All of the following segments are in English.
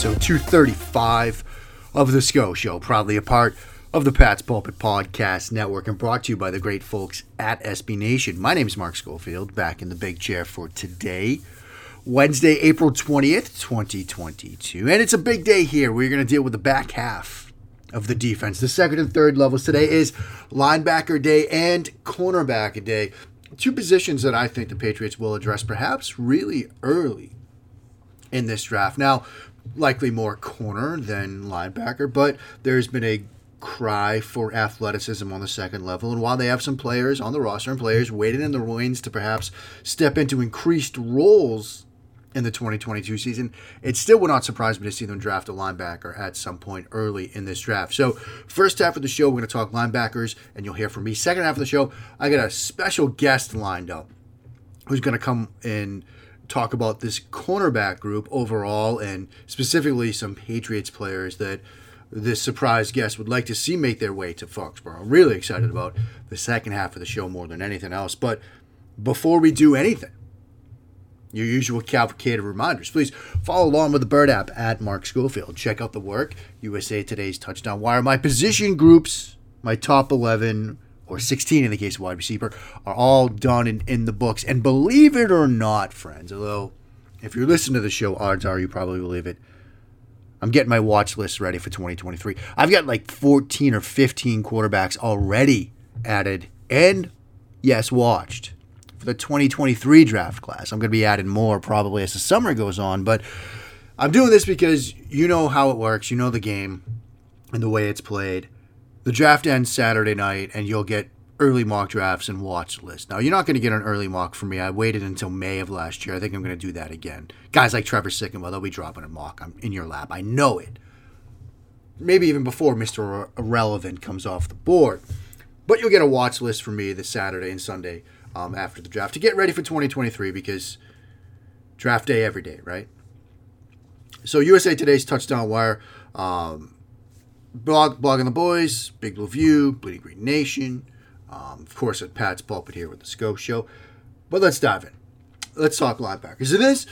episode 235 of The SCO Show, proudly a part of the Pat's Pulpit Podcast Network and brought to you by the great folks at SB Nation. My name is Mark Schofield, back in the big chair for today, Wednesday, April 20th, 2022. And it's a big day here. We're going to deal with the back half of the defense. The second and third levels today is linebacker day and cornerback day. Two positions that I think the Patriots will address perhaps really early in this draft. Now, likely more corner than linebacker, but there's been a cry for athleticism on the second level. And while they have some players on the roster and players waiting in the wings to perhaps step into increased roles in the 2022 season, it still would not surprise me to see them draft a linebacker at some point early in this draft. So, first half of the show, we're going to talk linebackers, and you'll hear from me. Second half of the show, I got a special guest lined up who's going to come in talk about this cornerback group overall and specifically some Patriots players that this surprise guest would like to see make their way to Foxborough. I'm really excited about the second half of the show more than anything else. But before we do anything, your usual cavalcade of reminders. Please follow along with the Bird app at Mark Schofield. Check out the work, USA Today's Touchdown Wire, my position groups, my top 11 or 16 in the case of wide receiver, are all done in, in the books. And believe it or not, friends, although if you're listening to the show, odds are you probably believe it. I'm getting my watch list ready for 2023. I've got like 14 or 15 quarterbacks already added and, yes, watched for the 2023 draft class. I'm going to be adding more probably as the summer goes on, but I'm doing this because you know how it works. You know the game and the way it's played. The draft ends Saturday night, and you'll get early mock drafts and watch lists. Now, you're not going to get an early mock from me. I waited until May of last year. I think I'm going to do that again. Guys like Trevor Sikkema, they'll be dropping a mock I'm in your lap. I know it. Maybe even before Mr. Irrelevant comes off the board. But you'll get a watch list from me this Saturday and Sunday um, after the draft to get ready for 2023 because draft day every day, right? So USA Today's touchdown wire. Um, blog, blogging the boys, Big Blue View, Bleeding Green Nation, um, of course at Pat's Pulpit here with the SCO Show. But let's dive in. Let's talk linebackers. It is.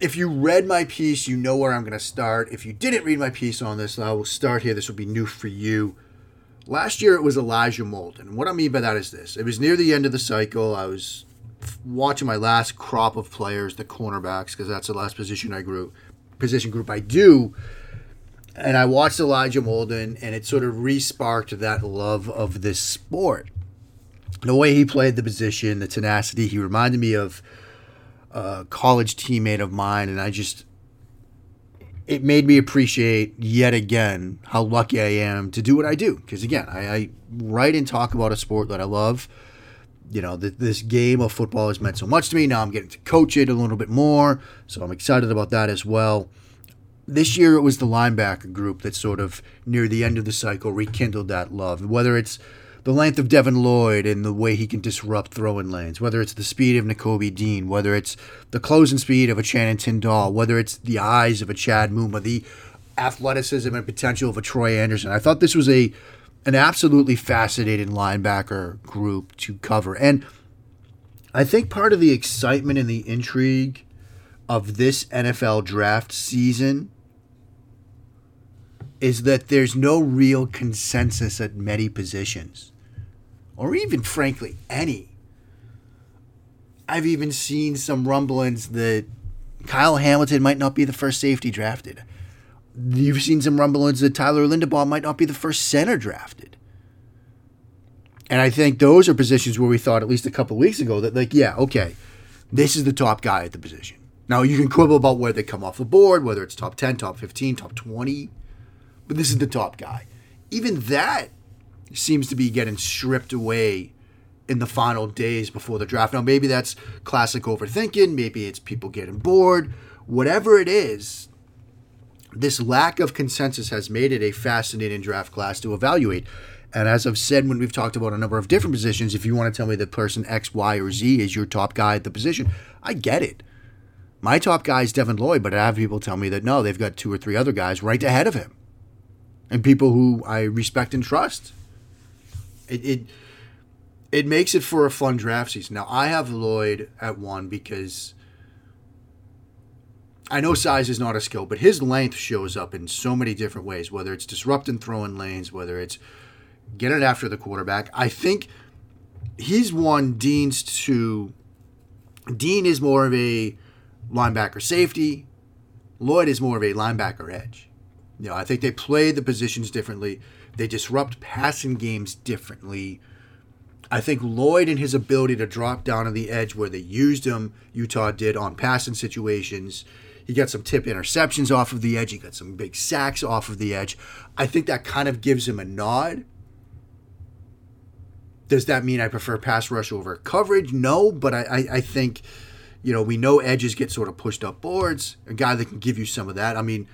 If you read my piece, you know where I'm going to start. If you didn't read my piece on this, I will start here. This will be new for you. Last year it was Elijah Molden. What I mean by that is this: it was near the end of the cycle. I was watching my last crop of players, the cornerbacks, because that's the last position I grew, position group I do and I watched Elijah Molden, and it sort of resparked that love of this sport. The way he played the position, the tenacity, he reminded me of a college teammate of mine, and I just it made me appreciate yet again how lucky I am to do what I do. Because again, I, I, write and talk about a sport that I love. You know, th- this game of football has meant so much to me. Now I'm getting to coach it a little bit more, so I'm excited about that as well this year it was the linebacker group that sort of near the end of the cycle rekindled that love. Whether it's the length of Devin Lloyd and the way he can disrupt throwing lanes, whether it's the speed of Nakobe Dean, whether it's the closing speed of a Channing Tindall, whether it's the eyes of a Chad Muma, the athleticism and potential of a Troy Anderson. I thought this was a an absolutely fascinating linebacker group to cover. And I think part of the excitement and the intrigue of this NFL draft season is that there's no real consensus at many positions, or even, frankly, any. I've even seen some rumblings that Kyle Hamilton might not be the first safety drafted. You've seen some rumblings that Tyler Linderbaum might not be the first center drafted. And I think those are positions where we thought, at least a couple weeks ago, that, like, yeah, okay, this is the top guy at the position. Now, you can quibble about where they come off the board, whether it's top 10, top 15, top 20 but this is the top guy. Even that seems to be getting stripped away in the final days before the draft. Now, maybe that's classic overthinking. Maybe it's people getting bored. Whatever it is, this lack of consensus has made it a fascinating draft class to evaluate. And as I've said when we've talked about a number of different positions, if you want to tell me that person X, Y, or Z is your top guy at the position, I get it. My top guy is Devin Lloyd, but I have people tell me that no, they've got two or three other guys right ahead of him and people who I respect and trust. It, it it makes it for a fun draft season. Now I have Lloyd at one because I know size is not a skill, but his length shows up in so many different ways, whether it's disrupting throwing lanes, whether it's getting after the quarterback. I think he's one Dean's two. Dean is more of a linebacker safety. Lloyd is more of a linebacker edge. You know, I think they play the positions differently. They disrupt passing games differently. I think Lloyd and his ability to drop down on the edge where they used him, Utah did on passing situations. He got some tip interceptions off of the edge. He got some big sacks off of the edge. I think that kind of gives him a nod. Does that mean I prefer pass rush over coverage? No, but I, I, I think, you know, we know edges get sort of pushed up boards. A guy that can give you some of that. I mean,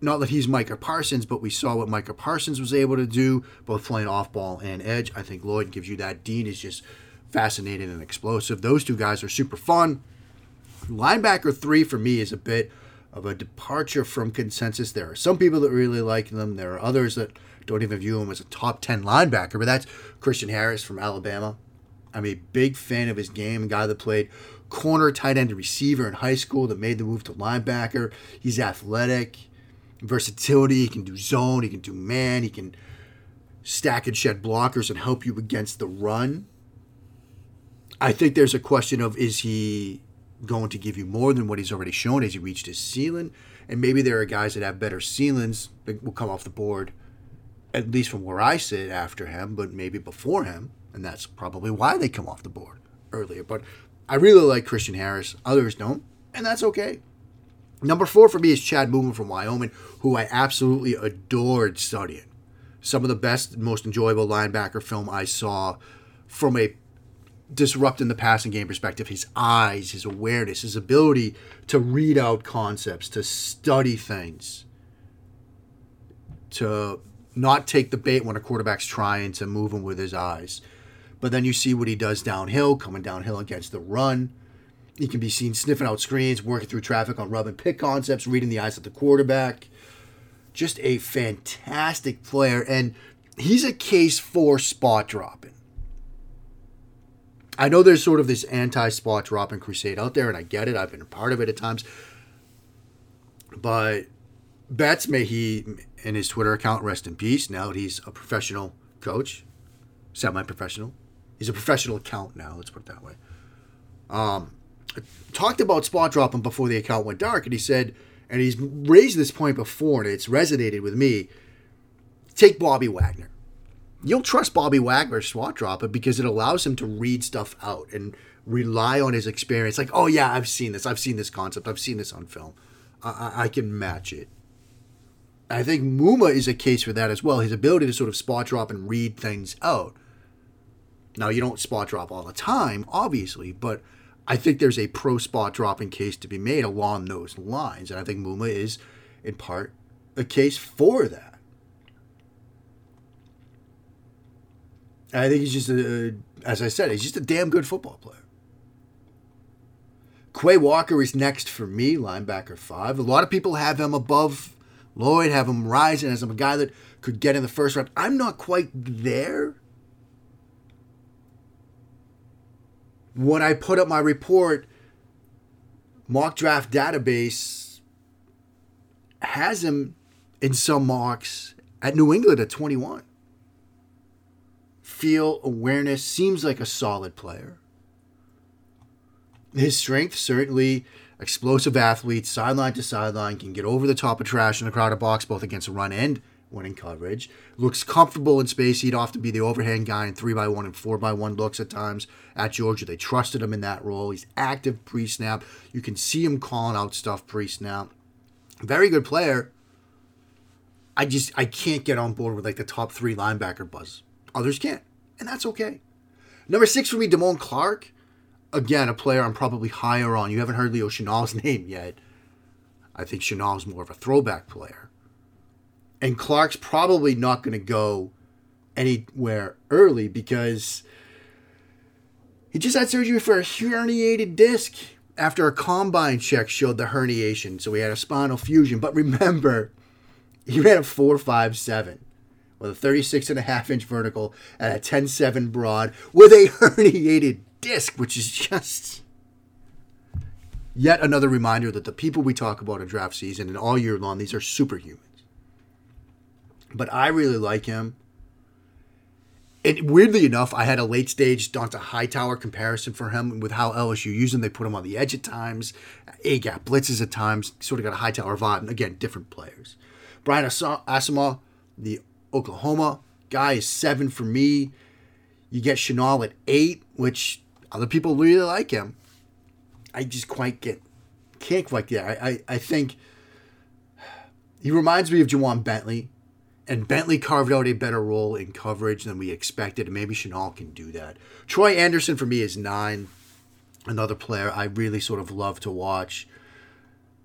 not that he's Micah Parsons, but we saw what Micah Parsons was able to do, both playing off ball and edge. I think Lloyd gives you that. Dean is just fascinating and explosive. Those two guys are super fun. Linebacker three for me is a bit of a departure from consensus. There are some people that really like them. There are others that don't even view him as a top 10 linebacker, but that's Christian Harris from Alabama. I'm a big fan of his game, a guy that played corner, tight end, and receiver in high school that made the move to linebacker. He's athletic versatility. He can do zone. He can do man. He can stack and shed blockers and help you against the run. I think there's a question of is he going to give you more than what he's already shown? Has he reached his ceiling? And maybe there are guys that have better ceilings that will come off the board, at least from where I sit after him, but maybe before him. And that's probably why they come off the board earlier. But I really like Christian Harris. Others don't, and that's okay. Number four for me is Chad Muma from Wyoming, who I absolutely adored studying. Some of the best, most enjoyable linebacker film I saw from a disrupting the passing game perspective. His eyes, his awareness, his ability to read out concepts, to study things, to not take the bait when a quarterback's trying to move him with his eyes. But then you see what he does downhill, coming downhill against the run he can be seen sniffing out screens, working through traffic on rub and pick concepts, reading the eyes of the quarterback. Just a fantastic player, and he's a case for spot dropping. I know there's sort of this anti spot dropping crusade out there, and I get it. I've been a part of it at times. But Betts, may he in his Twitter account rest in peace. Now that he's a professional coach, semi professional. He's a professional account now, let's put it that way. Um, talked about spot dropping before the account went dark, and he said, and he's raised this point before, and it's resonated with me. Take Bobby Wagner. You'll trust Bobby Wagner spot dropping because it allows him to read stuff out and rely on his experience. Like, oh yeah, I've seen this. I've seen this concept. I've seen this on film. I, I can match it. I think Muma is a case for that as well. His ability to sort of spot drop and read things out. Now, you don't spot drop all the time, obviously, but I think there's a pro spot dropping case to be made along those lines. And I think Muma is, in part, a case for that. I think he's just a, as I said, he's just a damn good football player. Quay Walker is next for me, linebacker five. A lot of people have him above Lloyd, have him rising as a guy that could get in the first round. I'm not quite there. When I put up my report, mock draft database has him in some mocks at New England at 21. Feel awareness seems like a solid player. His strength certainly explosive athlete, sideline to sideline, can get over the top of trash in a crowded box, both against run and winning coverage. Looks comfortable in space. He'd often be the overhand guy in 3 by one and 4 by one looks at times at Georgia. They trusted him in that role. He's active pre snap. You can see him calling out stuff pre snap. Very good player. I just I can't get on board with like the top three linebacker buzz. Others can't, and that's okay. Number six for me, Damone Clark. Again, a player I'm probably higher on. You haven't heard Leo Chenal's name yet. I think Chenal's more of a throwback player. And Clark's probably not going to go anywhere early because he just had surgery for a herniated disc after a combine check showed the herniation. So he had a spinal fusion. But remember, he ran a 4.57 with a 36 and a half inch vertical and a 10.7 broad with a herniated disc, which is just yet another reminder that the people we talk about in draft season and all year long, these are superhumans. But I really like him. And weirdly enough, I had a late stage Dont'a Hightower comparison for him with how LSU used him. They put him on the edge at times, A gap blitzes at times, sort of got a Hightower vibe. And again, different players. Brian Asamoah, the Oklahoma guy, is seven for me. You get Chenal at eight, which other people really like him. I just quite get can't quite get. I, I, I think he reminds me of Ja'Whaun Bentley, and Bentley carved out a better role in coverage than we expected, and maybe Chenal can do that. Troy Anderson for me is nine, another player I really sort of love to watch.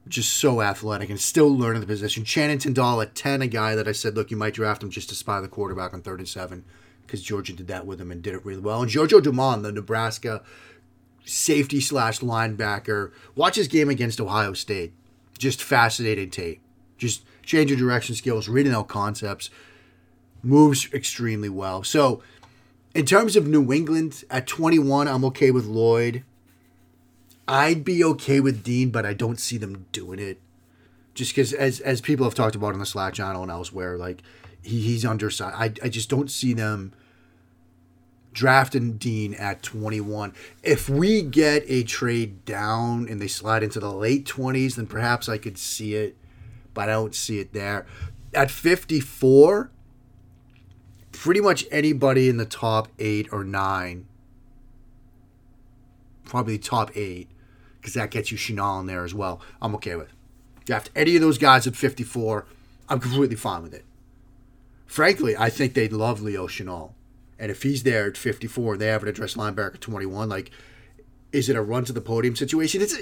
Just so athletic and still learning the position. Channing Tindall at 10, a guy that I said, look, you might draft him just to spy the quarterback on third and seven because Georgia did that with him and did it really well. And JoJo Domon, the Nebraska safety slash linebacker. Watch his game against Ohio State. Just fascinating tape. Just changing direction skills, reading out concepts, moves extremely well. So, in terms of New England at 21, I'm okay with Lloyd. I'd be okay with Dean, but I don't see them doing it. Just because, as as people have talked about on the Slack channel and elsewhere, like he, he's undersized. I, I just don't see them drafting Dean at 21. If we get a trade down and they slide into the late 20s, then perhaps I could see it, but I don't see it there. At 54, pretty much anybody in the top eight or nine, probably top eight, because that gets you Chenal in there as well. I'm okay with. Draft any of those guys at 54, I'm completely fine with it. Frankly, I think they'd love Leo Chenal. And if he's there at 54, and they have an address linebacker 21. Like, is it a run to the podium situation? It's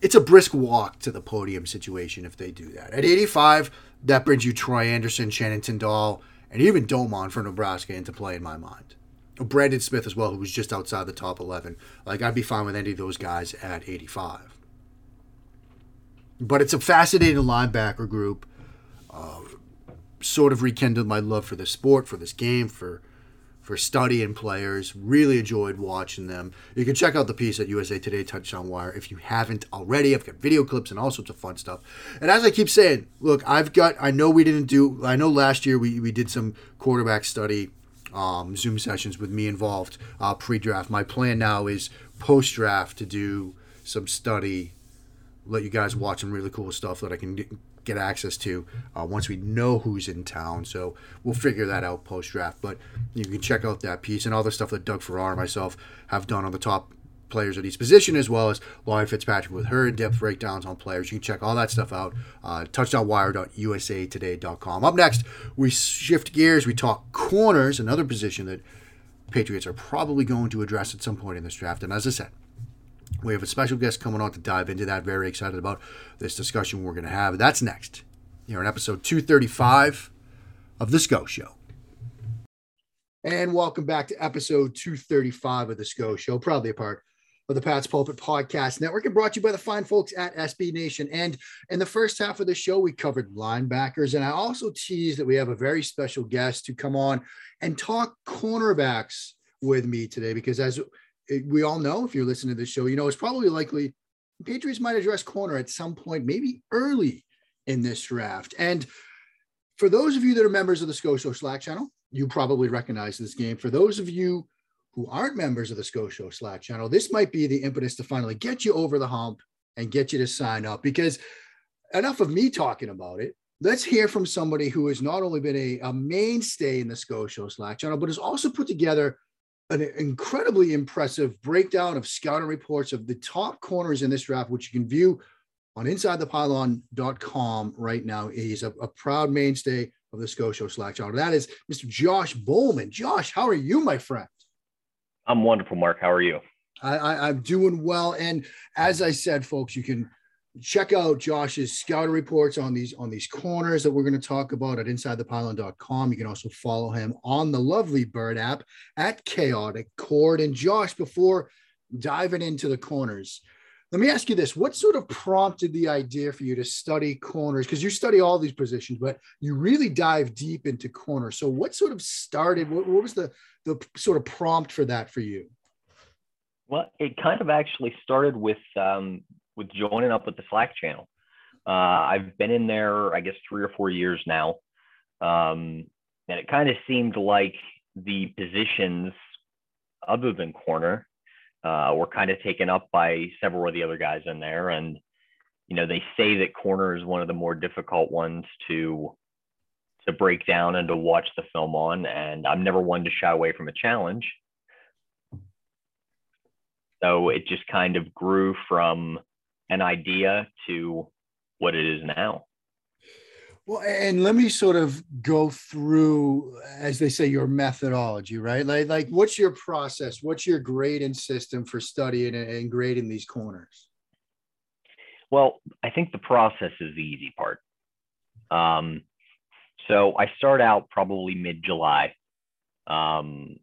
it's a brisk walk to the podium situation if they do that. At 85, that brings you Troy Anderson, Channing Tindall, and even Domon for Nebraska into play in my mind. Brandon Smith as well, who was just outside the top 11. Like, I'd be fine with any of those guys at 85. But it's a fascinating linebacker group. Uh, sort of rekindled my love for the sport, for this game, for for studying players. Really enjoyed watching them. You can check out the piece at USA Today Touchdown Wire if you haven't already. I've got video clips and all sorts of fun stuff. And as I keep saying, look, I've got, I know we didn't do, I know last year we, we did some quarterback study um, Zoom sessions with me involved uh, pre draft. My plan now is post draft to do some study, let you guys watch some really cool stuff that I can get access to uh, once we know who's in town. So we'll figure that out post draft. But you can check out that piece and all the stuff that Doug Farrar and myself have done on the top players at each position, as well as Laurie Fitzpatrick with her in-depth breakdowns on players. You can check all that stuff out. Uh, touchdownwire.usatoday.com. Up next, we shift gears. We talk corners, another position that Patriots are probably going to address at some point in this draft. And as I said, we have a special guest coming on to dive into that. Very excited about this discussion we're going to have. That's next here in episode 235 of The SCO Show. And welcome back to episode 235 of The SCO Show, proudly a part of the Pat's Pulpit Podcast Network and brought to you by the fine folks at SB Nation. And in the first half of the show, we covered linebackers. And I also teased that we have a very special guest to come on and talk cornerbacks with me today because as we all know if you're listening to this show, you know it's probably likely Patriots might address corner at some point, maybe early in this draft. And for those of you that are members of the SCO Slack channel, you probably recognize this game. For those of you who aren't members of the SCO Slack channel, this might be the impetus to finally get you over the hump and get you to sign up because enough of me talking about it. Let's hear from somebody who has not only been a, a mainstay in the SCO Slack channel, but has also put together an incredibly impressive breakdown of scouting reports of the top corners in this draft, which you can view on insidethepylon.com right now. He's a, a proud mainstay of the SCO Slack channel. That is Mr. Josh Bowman. Josh, how are you, my friend? I'm wonderful, Mark. How are you? I, I, I'm doing well. And as I said, folks, you can check out Josh's scouting reports on these on these corners that we're going to talk about at insidethepylon.com. You can also follow him on the lovely Bird app at Chaotic Chord. And Josh, before diving into the corners, let me ask you this: What sort of prompted the idea for you to study corners? Because you study all these positions, but you really dive deep into corners. So, what sort of started? What, what was the the sort of prompt for that for you? Well, it kind of actually started with um, with joining up with the Slack channel. Uh, I've been in there, I guess, three or four years now. Um, and it kind of seemed like the positions other than corner uh, were kind of taken up by several of the other guys in there. And, you know, they say that corner is one of the more difficult ones to to break down and to watch the film on. And I'm never one to shy away from a challenge. So it just kind of grew from an idea to what it is now. Well, and let me sort of go through, as they say, your methodology, right? Like, like what's your process? What's your grading system for studying and grading these corners? Well, I think the process is the easy part. Um, so I start out probably mid July, um,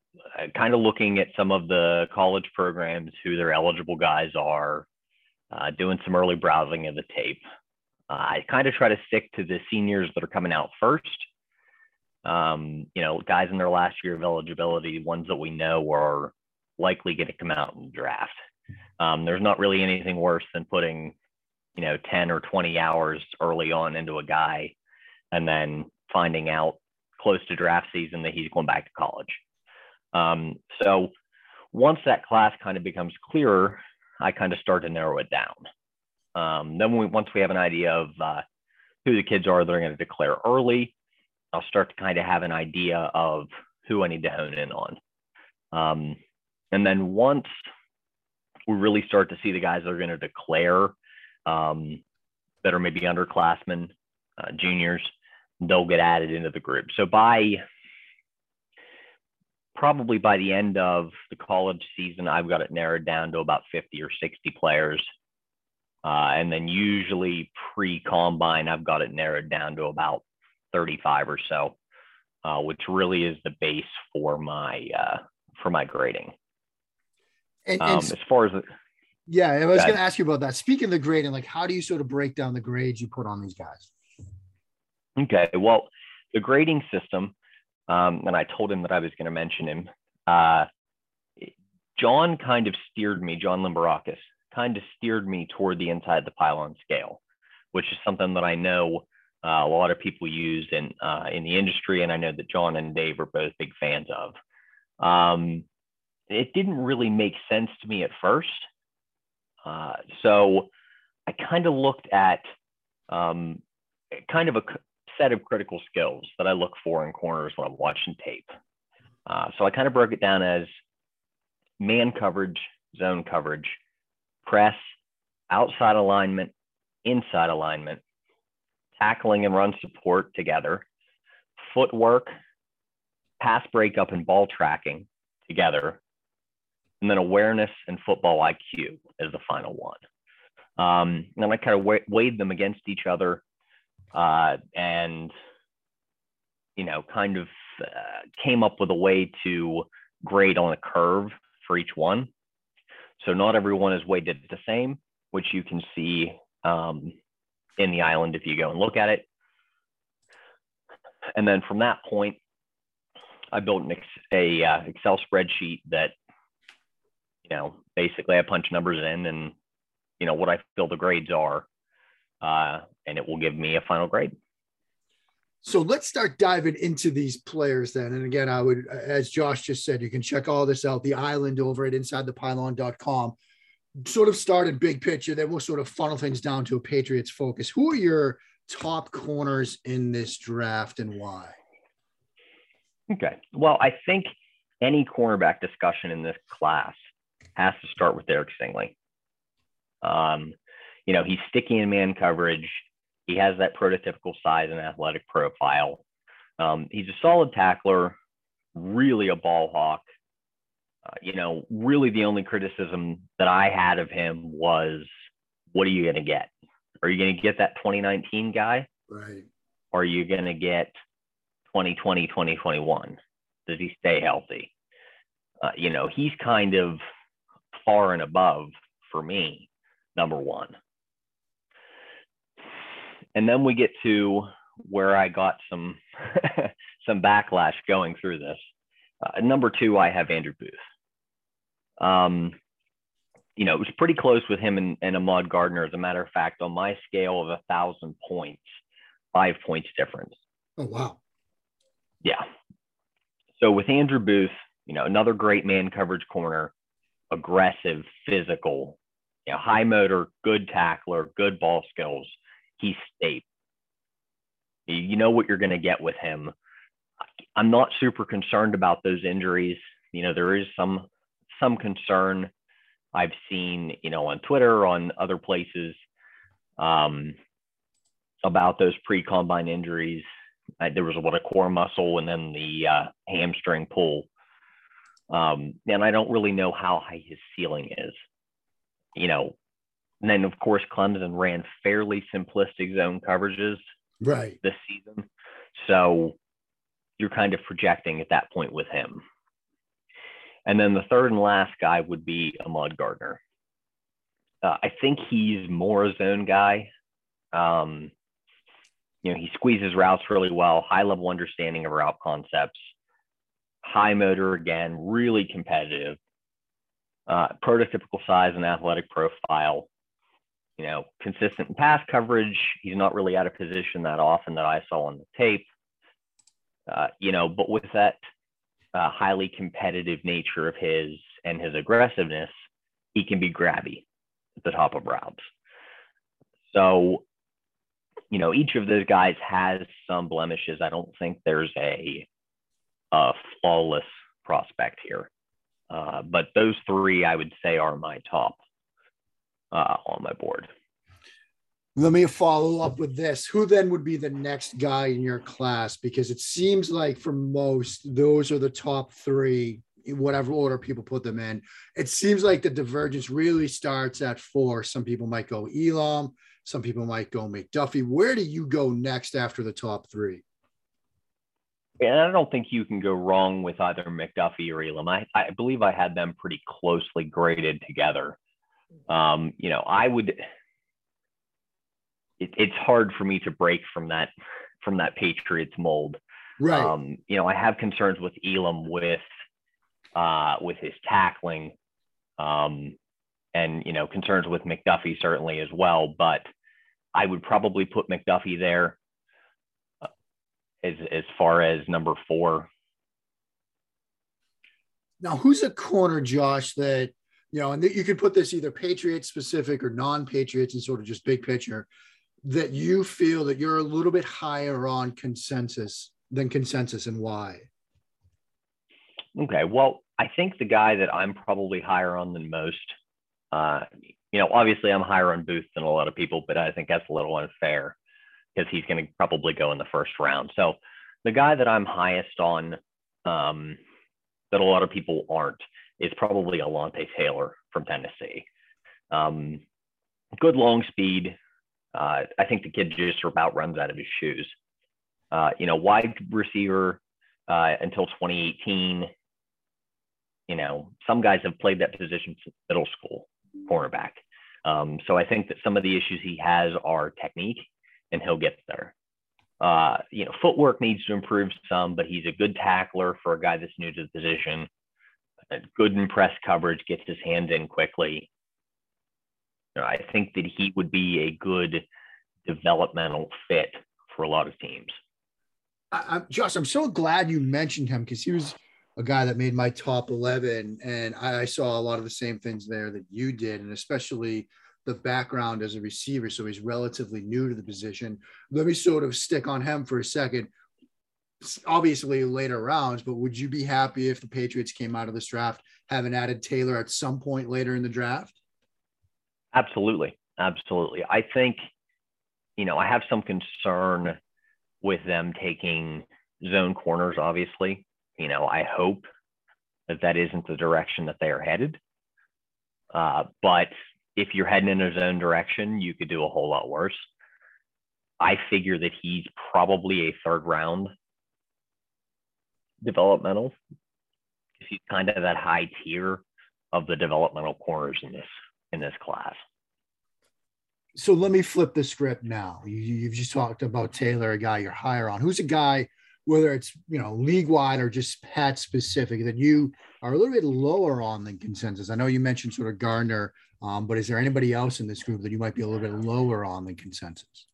kind of looking at some of the college programs, who their eligible guys are, uh, doing some early browsing of the tape. Uh, I kind of try to stick to the seniors that are coming out first. Um, you know, guys in their last year of eligibility, ones that we know are likely going to come out in the draft. Um, there's not really anything worse than putting, you know, 10 or 20 hours early on into a guy and then finding out close to draft season that he's going back to college. Um, so once that class kind of becomes clearer, I kind of start to narrow it down. Um, then we, once we have an idea of uh, who the kids are that are going to declare early, I'll start to kind of have an idea of who I need to hone in on. Um, and then once we really start to see the guys that are going to declare um, that are maybe underclassmen, uh, juniors, they'll get added into the group. So by probably by the end of the college season, I've got it narrowed down to about 50 or 60 players. Uh, and then usually pre combine, I've got it narrowed down to about 35 or so, uh, which really is the base for my uh, for my grading. And, and um, as far as the, yeah, I was going to ask you about that. Speaking of the grading, like how do you sort of break down the grades you put on these guys? Okay, well, the grading system, um, and I told him that I was going to mention him. Uh, John kind of steered me, John Limbarakis, kind of steered me toward the inside the pylon scale, which is something that I know uh, a lot of people use in uh, in the industry, and I know that John and Dave are both big fans of. Um, it didn't really make sense to me at first, uh, so I kind of looked at um, kind of a set of critical skills that I look for in corners when I'm watching tape. Uh, so I kind of broke it down as man coverage, zone coverage, press, outside alignment, inside alignment, tackling and run support together, footwork, pass breakup and ball tracking together, and then awareness and football IQ as the final one. Um, and I kind of weighed them against each other uh, and you know kind of uh, came up with a way to grade on a curve for each one. So not everyone is weighted the same which you can see um, in the island if you go and look at it. And then from that point i built an ex- a uh, excel spreadsheet that you know basically i punch numbers in and you know what i feel the grades are. Uh, and it will give me a final grade. So let's start diving into these players then. And again, I would, as Josh just said, you can check all this out, the island over at insidethepylon.com. Sort of start started big picture, then we'll sort of funnel things down to a Patriots focus. Who are your top corners in this draft and why? Okay. Well, I think any cornerback discussion in this class has to start with Derek Stingley. Um, you know, he's sticky in man coverage. He has that prototypical size and athletic profile. Um, he's a solid tackler, really a ball hawk. Uh, you know, really the only criticism that I had of him was, what are you going to get? Are you going to get that 2019 guy? Right. Or are you going to get 2020, 2021? Does he stay healthy? Uh, you know, he's kind of far and above for me, number one and then we get to where I got some some backlash going through this. Uh, number two, I have Andrew Booth. Um, you know, it was pretty close with him and, and Ahmad Gardner. As a matter of fact, on my scale of a thousand points, five points difference. Oh wow. Yeah. So with Andrew Booth, you know, another great man coverage corner, aggressive, physical, you know, high motor, good tackler, good ball skills. He's state. You know what you're going to get with him. I'm not super concerned about those injuries. You know, there is some some concern I've seen, you know, on Twitter, on other places, um, about those pre-combine injuries. Uh, there was what a core muscle and then the uh, hamstring pull. Um, and I don't really know how high his ceiling is. You know, and then of course Clemson ran fairly simplistic zone coverages right this season. So you're kind of projecting at that point with him. And then the third and last guy would be Ahmad Gardner. Uh, I think he's more a zone guy. Um, you know, he squeezes routes really well, high level understanding of route concepts, high motor again, really competitive, uh, prototypical size and athletic profile. You know, consistent pass coverage. He's not really out of position that often that I saw on the tape. Uh, you know, but with that uh, highly competitive nature of his and his aggressiveness, he can be grabby at the top of routes. So, you know, each of those guys has some blemishes. I don't think there's a, a flawless prospect here. Uh, but those three, I would say, are my top uh, on my board. Let me follow up with this. Who then would be the next guy in your class? Because it seems like for most, those are the top three, in whatever order people put them in. It seems like the divergence really starts at four. Some people might go Elam, some people might go McDuffie. Where do you go next after the top three? And I don't think you can go wrong with either McDuffie or Elam. I, I believe I had them pretty closely graded together. Um, you know, I would it, it's hard for me to break from that from that Patriots mold. Right. Um, you know, I have concerns with Elam with uh, with his tackling, um, and you know, concerns with McDuffie certainly as well. But I would probably put McDuffie there uh, as as far as number four. Now, who's a corner, Josh? That you know, and you could put this either Patriot specific or non-Patriots, and sort of just big picture that you feel that you're a little bit higher on consensus than consensus and why? Okay. Well, I think the guy that I'm probably higher on than most, uh, you know, obviously I'm higher on Booth than a lot of people, but I think that's a little unfair because he's going to probably go in the first round. So the guy that I'm highest on um, that a lot of people aren't is probably Alontae Taylor from Tennessee. Um, good long speed, uh, I think the kid just about runs out of his shoes. Uh, you know, wide receiver uh, until 2018. You know, some guys have played that position since middle school, cornerback. Um, so I think that some of the issues he has are technique, and he'll get there. Uh, you know, footwork needs to improve some, but he's a good tackler for a guy that's new to the position. Good in press coverage, gets his hands in quickly. I think that he would be a good developmental fit for a lot of teams. I, am Josh, I'm so glad you mentioned him because he was a guy that made my top 11. And I, I saw a lot of the same things there that you did, and especially the background as a receiver. So he's relatively new to the position. Let me sort of stick on him for a second. Obviously, later rounds, but would you be happy if the Patriots came out of this draft having added Taylor at some point later in the draft? Absolutely. Absolutely. I think, you know, I have some concern with them taking zone corners, obviously. You know, I hope that that isn't the direction that they are headed. Uh, but if you're heading in a zone direction, you could do a whole lot worse. I figure that he's probably a third round developmental. He's kind of that high tier of the developmental corners in this in this class. So let me flip the script now. You, you've just talked about Taylor, a guy you're higher on. Who's a guy whether it's you know league wide or just Pat specific, that you are a little bit lower on than consensus? I know you mentioned sort of Gardner, um, but is there anybody else in this group that you might be a little bit lower on than consensus?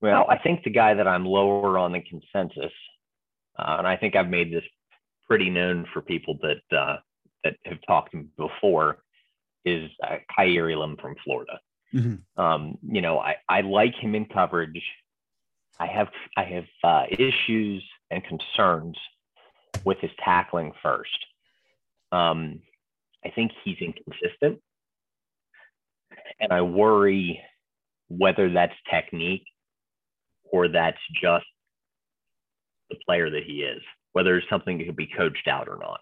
Well, I think the guy that I'm lower on than consensus, uh, and I think I've made this pretty known for people that uh, that have talked to me before, is uh, Kaiir Elam from Florida. Mm-hmm. Um, you know, I, I like him in coverage. I have I have uh, issues and concerns with his tackling first. Um, I think he's inconsistent, and I worry whether that's technique or that's just the player that he is, whether it's something that could be coached out or not.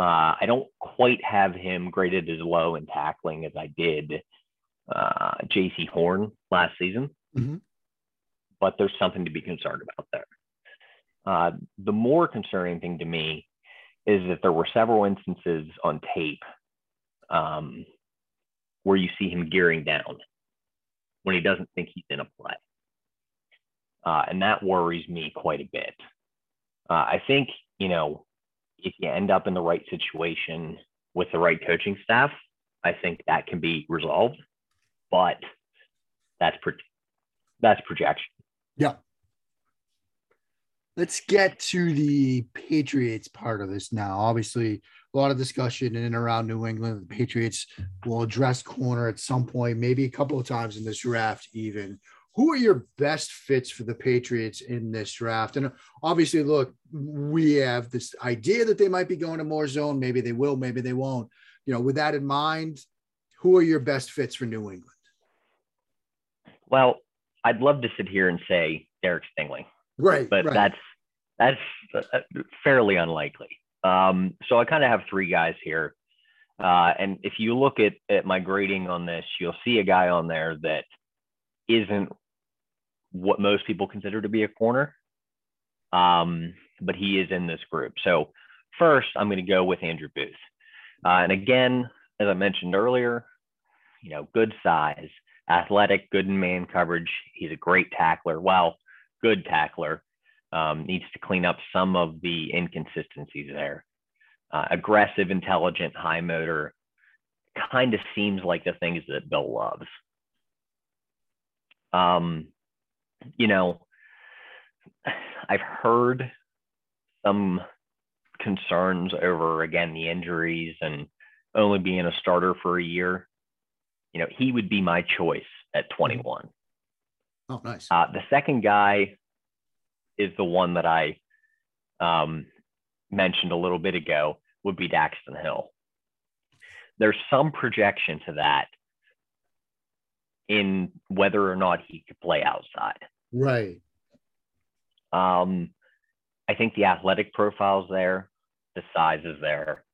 Uh, I don't quite have him graded as low in tackling as I did uh, Jaycee Horn last season, mm-hmm. but there's something to be concerned about there. Uh, the more concerning thing to me is that there were several instances on tape um, where you see him gearing down when he doesn't think he's in a play. Uh, and that worries me quite a bit. Uh, I think, you know, if you end up in the right situation with the right coaching staff, I think that can be resolved. But that's pro- that's projection. Yeah. Let's get to the Patriots part of this now. Obviously, a lot of discussion in and around New England. The Patriots will address corner at some point, maybe a couple of times in this draft, even who are your best fits for the Patriots in this draft? And obviously, look, we have this idea that they might be going to more zone. Maybe they will, maybe they won't. You know, with that in mind, who are your best fits for New England? Well, I'd love to sit here and say Derek Stingley. Right. But right. that's that's uh, fairly unlikely. Um, so I kind of have three guys here. Uh, and if you look at, at my grading on this, you'll see a guy on there that isn't what most people consider to be a corner. Um, but he is in this group. So first, I'm going to go with Andrew Booth. Uh, and again, as I mentioned earlier, you know, good size, athletic, good in man coverage. He's a great tackler. Well, good tackler. Um, needs to clean up some of the inconsistencies there. Uh, aggressive, intelligent, high motor. Kind of seems like the things that Bill loves. Um, you know, I've heard some concerns over again the injuries and only being a starter for a year. You know, he would be my choice at 21. Oh, nice. Uh, the second guy is the one that I um, mentioned a little bit ago would be Daxton Hill. There's some projection to that in whether or not he could play outside. Right. Um, I think the athletic profile's there, the size is there,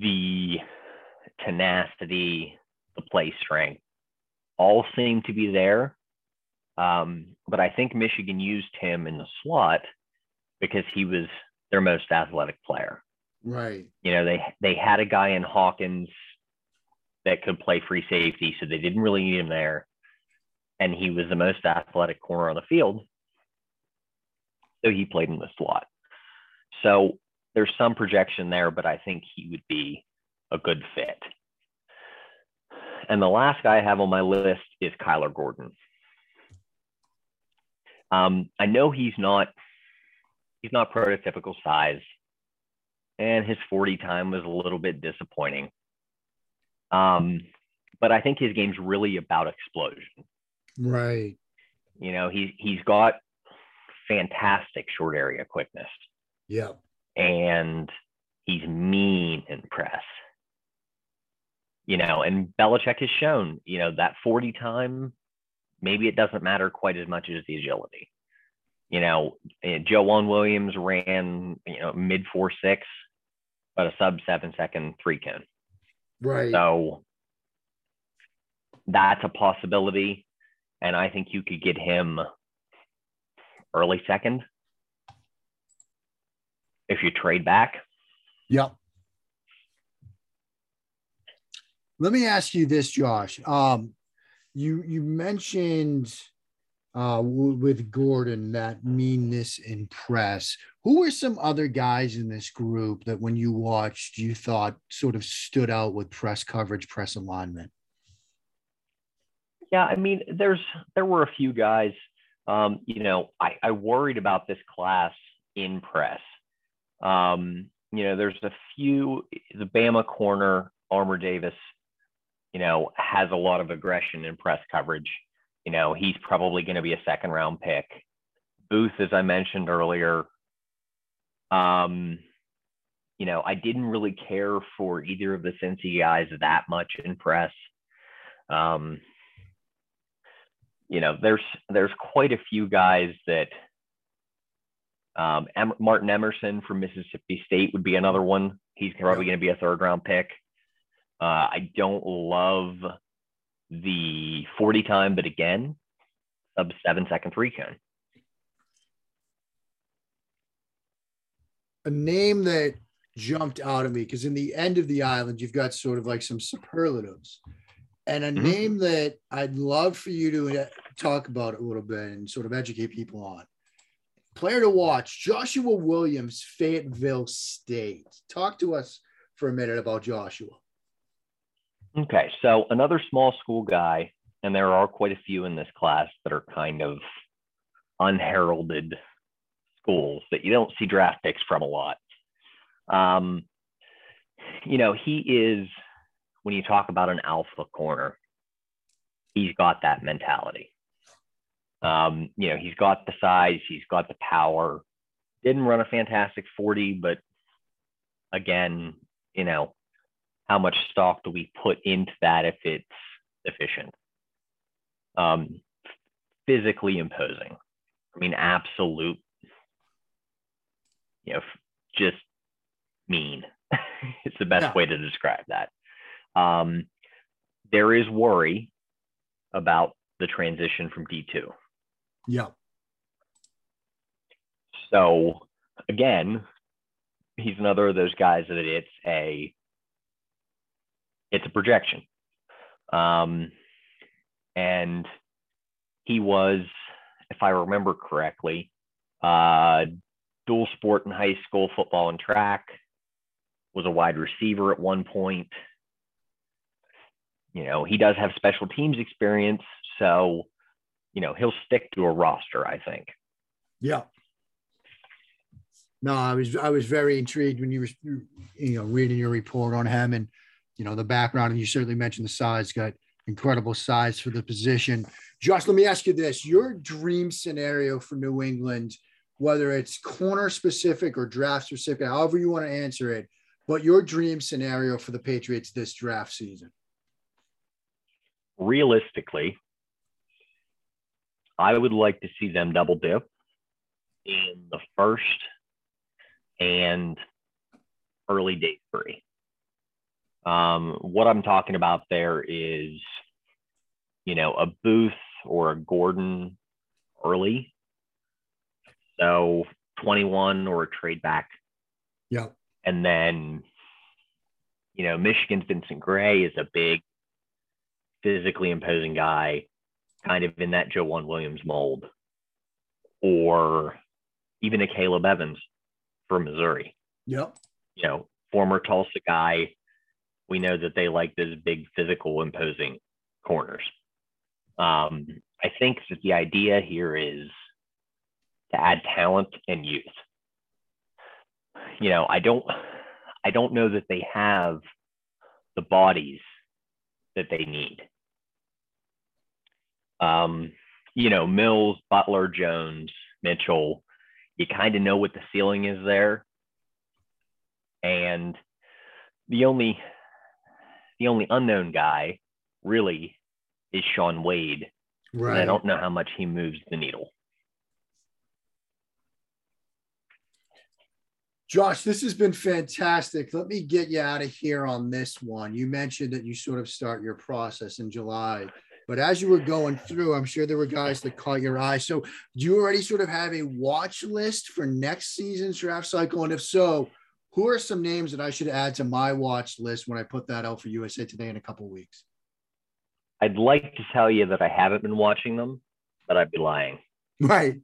the tenacity, the play strength, all seem to be there. Um, but I think Michigan used him in the slot because he was their most athletic player. Right. You know, they they had a guy in Hawkins that could play free safety, so they didn't really need him there and he was the most athletic corner on the field. So he played in the slot. So there's some projection there, but I think he would be a good fit. And the last guy I have on my list is Kyler Gordon. Um, I know he's not he's not prototypical size, and his 40 time was a little bit disappointing. Um, but I think his game's really about explosion. Right. You know, he's he's got fantastic short area quickness. Yeah. And he's mean in press. You know, and Belichick has shown, you know, that 40 time, maybe it doesn't matter quite as much as the agility. You know, eh, Joejuan Williams ran, you know, mid four six, but a sub seven second three cone. Right. So that's a possibility and I think you could get him early second if you trade back. Yep. Let me ask you this, Josh. Um, you you mentioned uh, with Gordon, that meanness in press. Who were some other guys in this group that when you watched, you thought sort of stood out with press coverage, press alignment? Yeah, I mean, there's there were a few guys. Um, you know, I, I worried about this class in press. Um, you know, there's a few. The Bama corner, Armour Davis, you know, has a lot of aggression in press coverage. You know, he's probably going to be a second round pick. Booth, as I mentioned earlier, um, you know, I didn't really care for either of the Cincy guys that much in press. Um, you know, there's there's quite a few guys that um, em- Martin Emerson from Mississippi State would be another one. He's probably going to be a third round pick. Uh, I don't love the 40 time, but again, sub seven second three cone. A name that jumped out at me because in the end of the island, you've got sort of like some superlatives. And a Mhm. name that I'd love for you to uh, talk about a little bit and sort of educate people on. Player to watch, Joshua Williams, Fayetteville State. Talk to us for a minute about Joshua. Okay, so another small school guy, and there are quite a few in this class that are kind of unheralded schools that you don't see draft picks from a lot. Um, you know, he is, when you talk about an alpha corner, he's got that mentality. Um, you know, he's got the size, he's got the power. Didn't run a fantastic 40, but again, you know, how much stock do we put into that if it's efficient? Um, physically imposing. I mean, absolute, you know, just mean. it's the best Yeah. way to describe that. Um, there is worry about the transition from D2. Yeah. So again, he's another of those guys that it's a it's a projection. Um, and he was, if I remember correctly, uh, dual sport in high school, football and track, was a wide receiver at one point. You know, he does have special teams experience, so you know, he'll stick to a roster, I think. Yeah. No, I was I was very intrigued when you were you know reading your report on him and you know the background and you certainly mentioned the size got incredible size for the position. Josh, let me ask you this: your dream scenario for New England, whether it's corner specific or draft specific, however you want to answer it, but your dream scenario for the Patriots this draft season. Realistically, I would like to see them double dip in the first and early day three. Um, what I'm talking about there is, you know, a Booth or a Gordon early. So 21 or a trade back. Yeah. And then, you know, Michigan's Vincent Gray is a big, physically imposing guy, kind of in that Joe One Williams mold, or even a Caleb Evans from Missouri. Yep. You know, former Tulsa guy. We know that they like those big, physical, imposing corners. Um, I think that the idea here is to add talent and youth. You know, I don't, I don't know that they have the bodies that they need. Um, you know, Mills, Butler, Jones, Mitchell, you kind of know what the ceiling is there. And the only the only unknown guy really is Shaun Wade. And I don't know how much he moves the needle. Josh, this has been fantastic. Let me get you out of here on this one. You mentioned that you sort of start your process in July, but as you were going through, I'm sure there were guys that caught your eye. So, do you already sort of have a watch list for next season's draft cycle? And if so, who are some names that I should add to my watch list when I put that out for USA Today in a couple weeks? I'd like to tell you that I haven't been watching them, but I'd be lying. Right.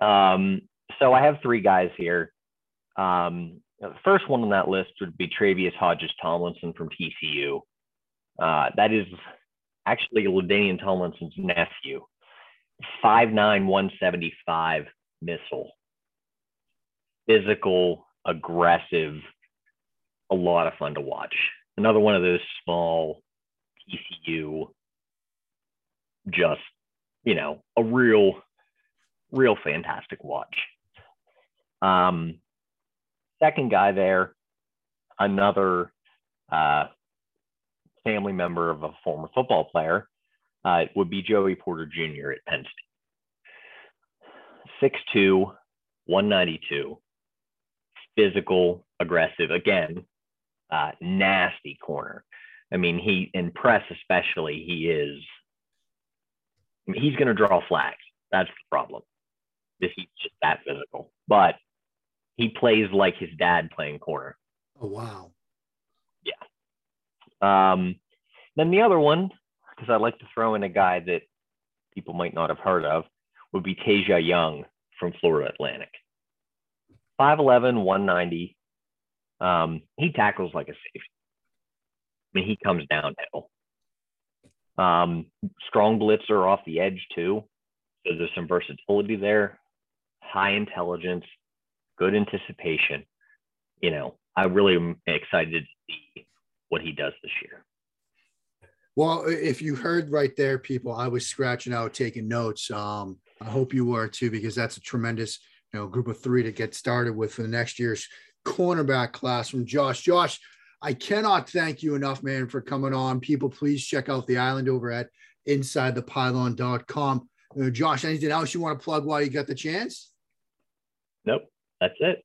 Um, so I have three guys here. Um, the first one on that list would be Tre'Vius Hodges Tomlinson from TCU. Uh, that is actually LaDainian Tomlinson's nephew. 5'9, 175 missile. Physical, aggressive, a lot of fun to watch. Another one of those small TCU, just, you know, a real, real fantastic watch. Um, second guy there, another uh, family member of a former football player, uh, would be Joey Porter Jr. at Penn State. 6'2, 192, physical, aggressive, again, uh, nasty corner. I mean, he in press especially, he is. I mean, he's going to draw flags. That's the problem. This he's just that physical, but he plays like his dad playing corner. Oh wow. Yeah. Um, then the other one, because I like to throw in a guy that people might not have heard of, would be Tasia Young from Florida Atlantic. 5'11, 190. Um, he tackles like a safety. I mean, he comes downhill. Um, strong blitzer off the edge, too. So there's some versatility there, high intelligence, good anticipation. You know, I really am excited to see what he does this year. Well, if you heard right there, people, I was scratching out, taking notes. Um, I hope you were too, because that's a tremendous, you know, group of three to get started with for the next year's cornerback class from Josh. Josh, I cannot thank you enough, man, for coming on. People, please check out the island over at insidethepylon.com. Uh, Josh, anything else you want to plug while you got the chance? Nope, that's it.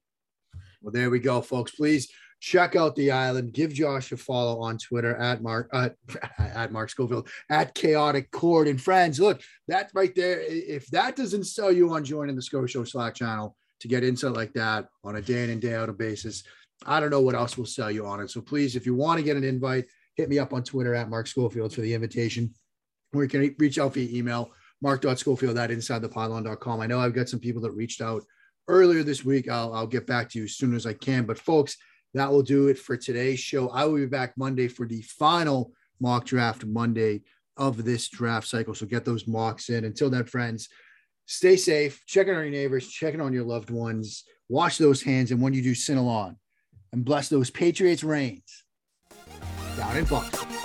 Well, there we go, folks. Please check out the island. Give Josh a follow on Twitter at Mark uh, at Mark Schofield at Chaotic Chord. And friends, look, that right there. If that doesn't sell you on joining the Sco Show Slack channel to get insight like that on a day in and day out basis, I don't know what else will sell you on it. So please, if you want to get an invite, hit me up on Twitter at Mark Schofield for the invitation. Or you can reach out via email, mark.schofield at insidethepylon.com. I know I've got some people that reached out earlier this week. I'll, I'll get back to you as soon as I can. But folks, that will do it for today's show. I will be back Monday for the final mock draft Monday of this draft cycle. So get those mocks in. Until then, friends, stay safe, checking on your neighbors, checking on your loved ones, wash those hands. And when you do, sin along and bless those Patriots reigns down in Buffalo.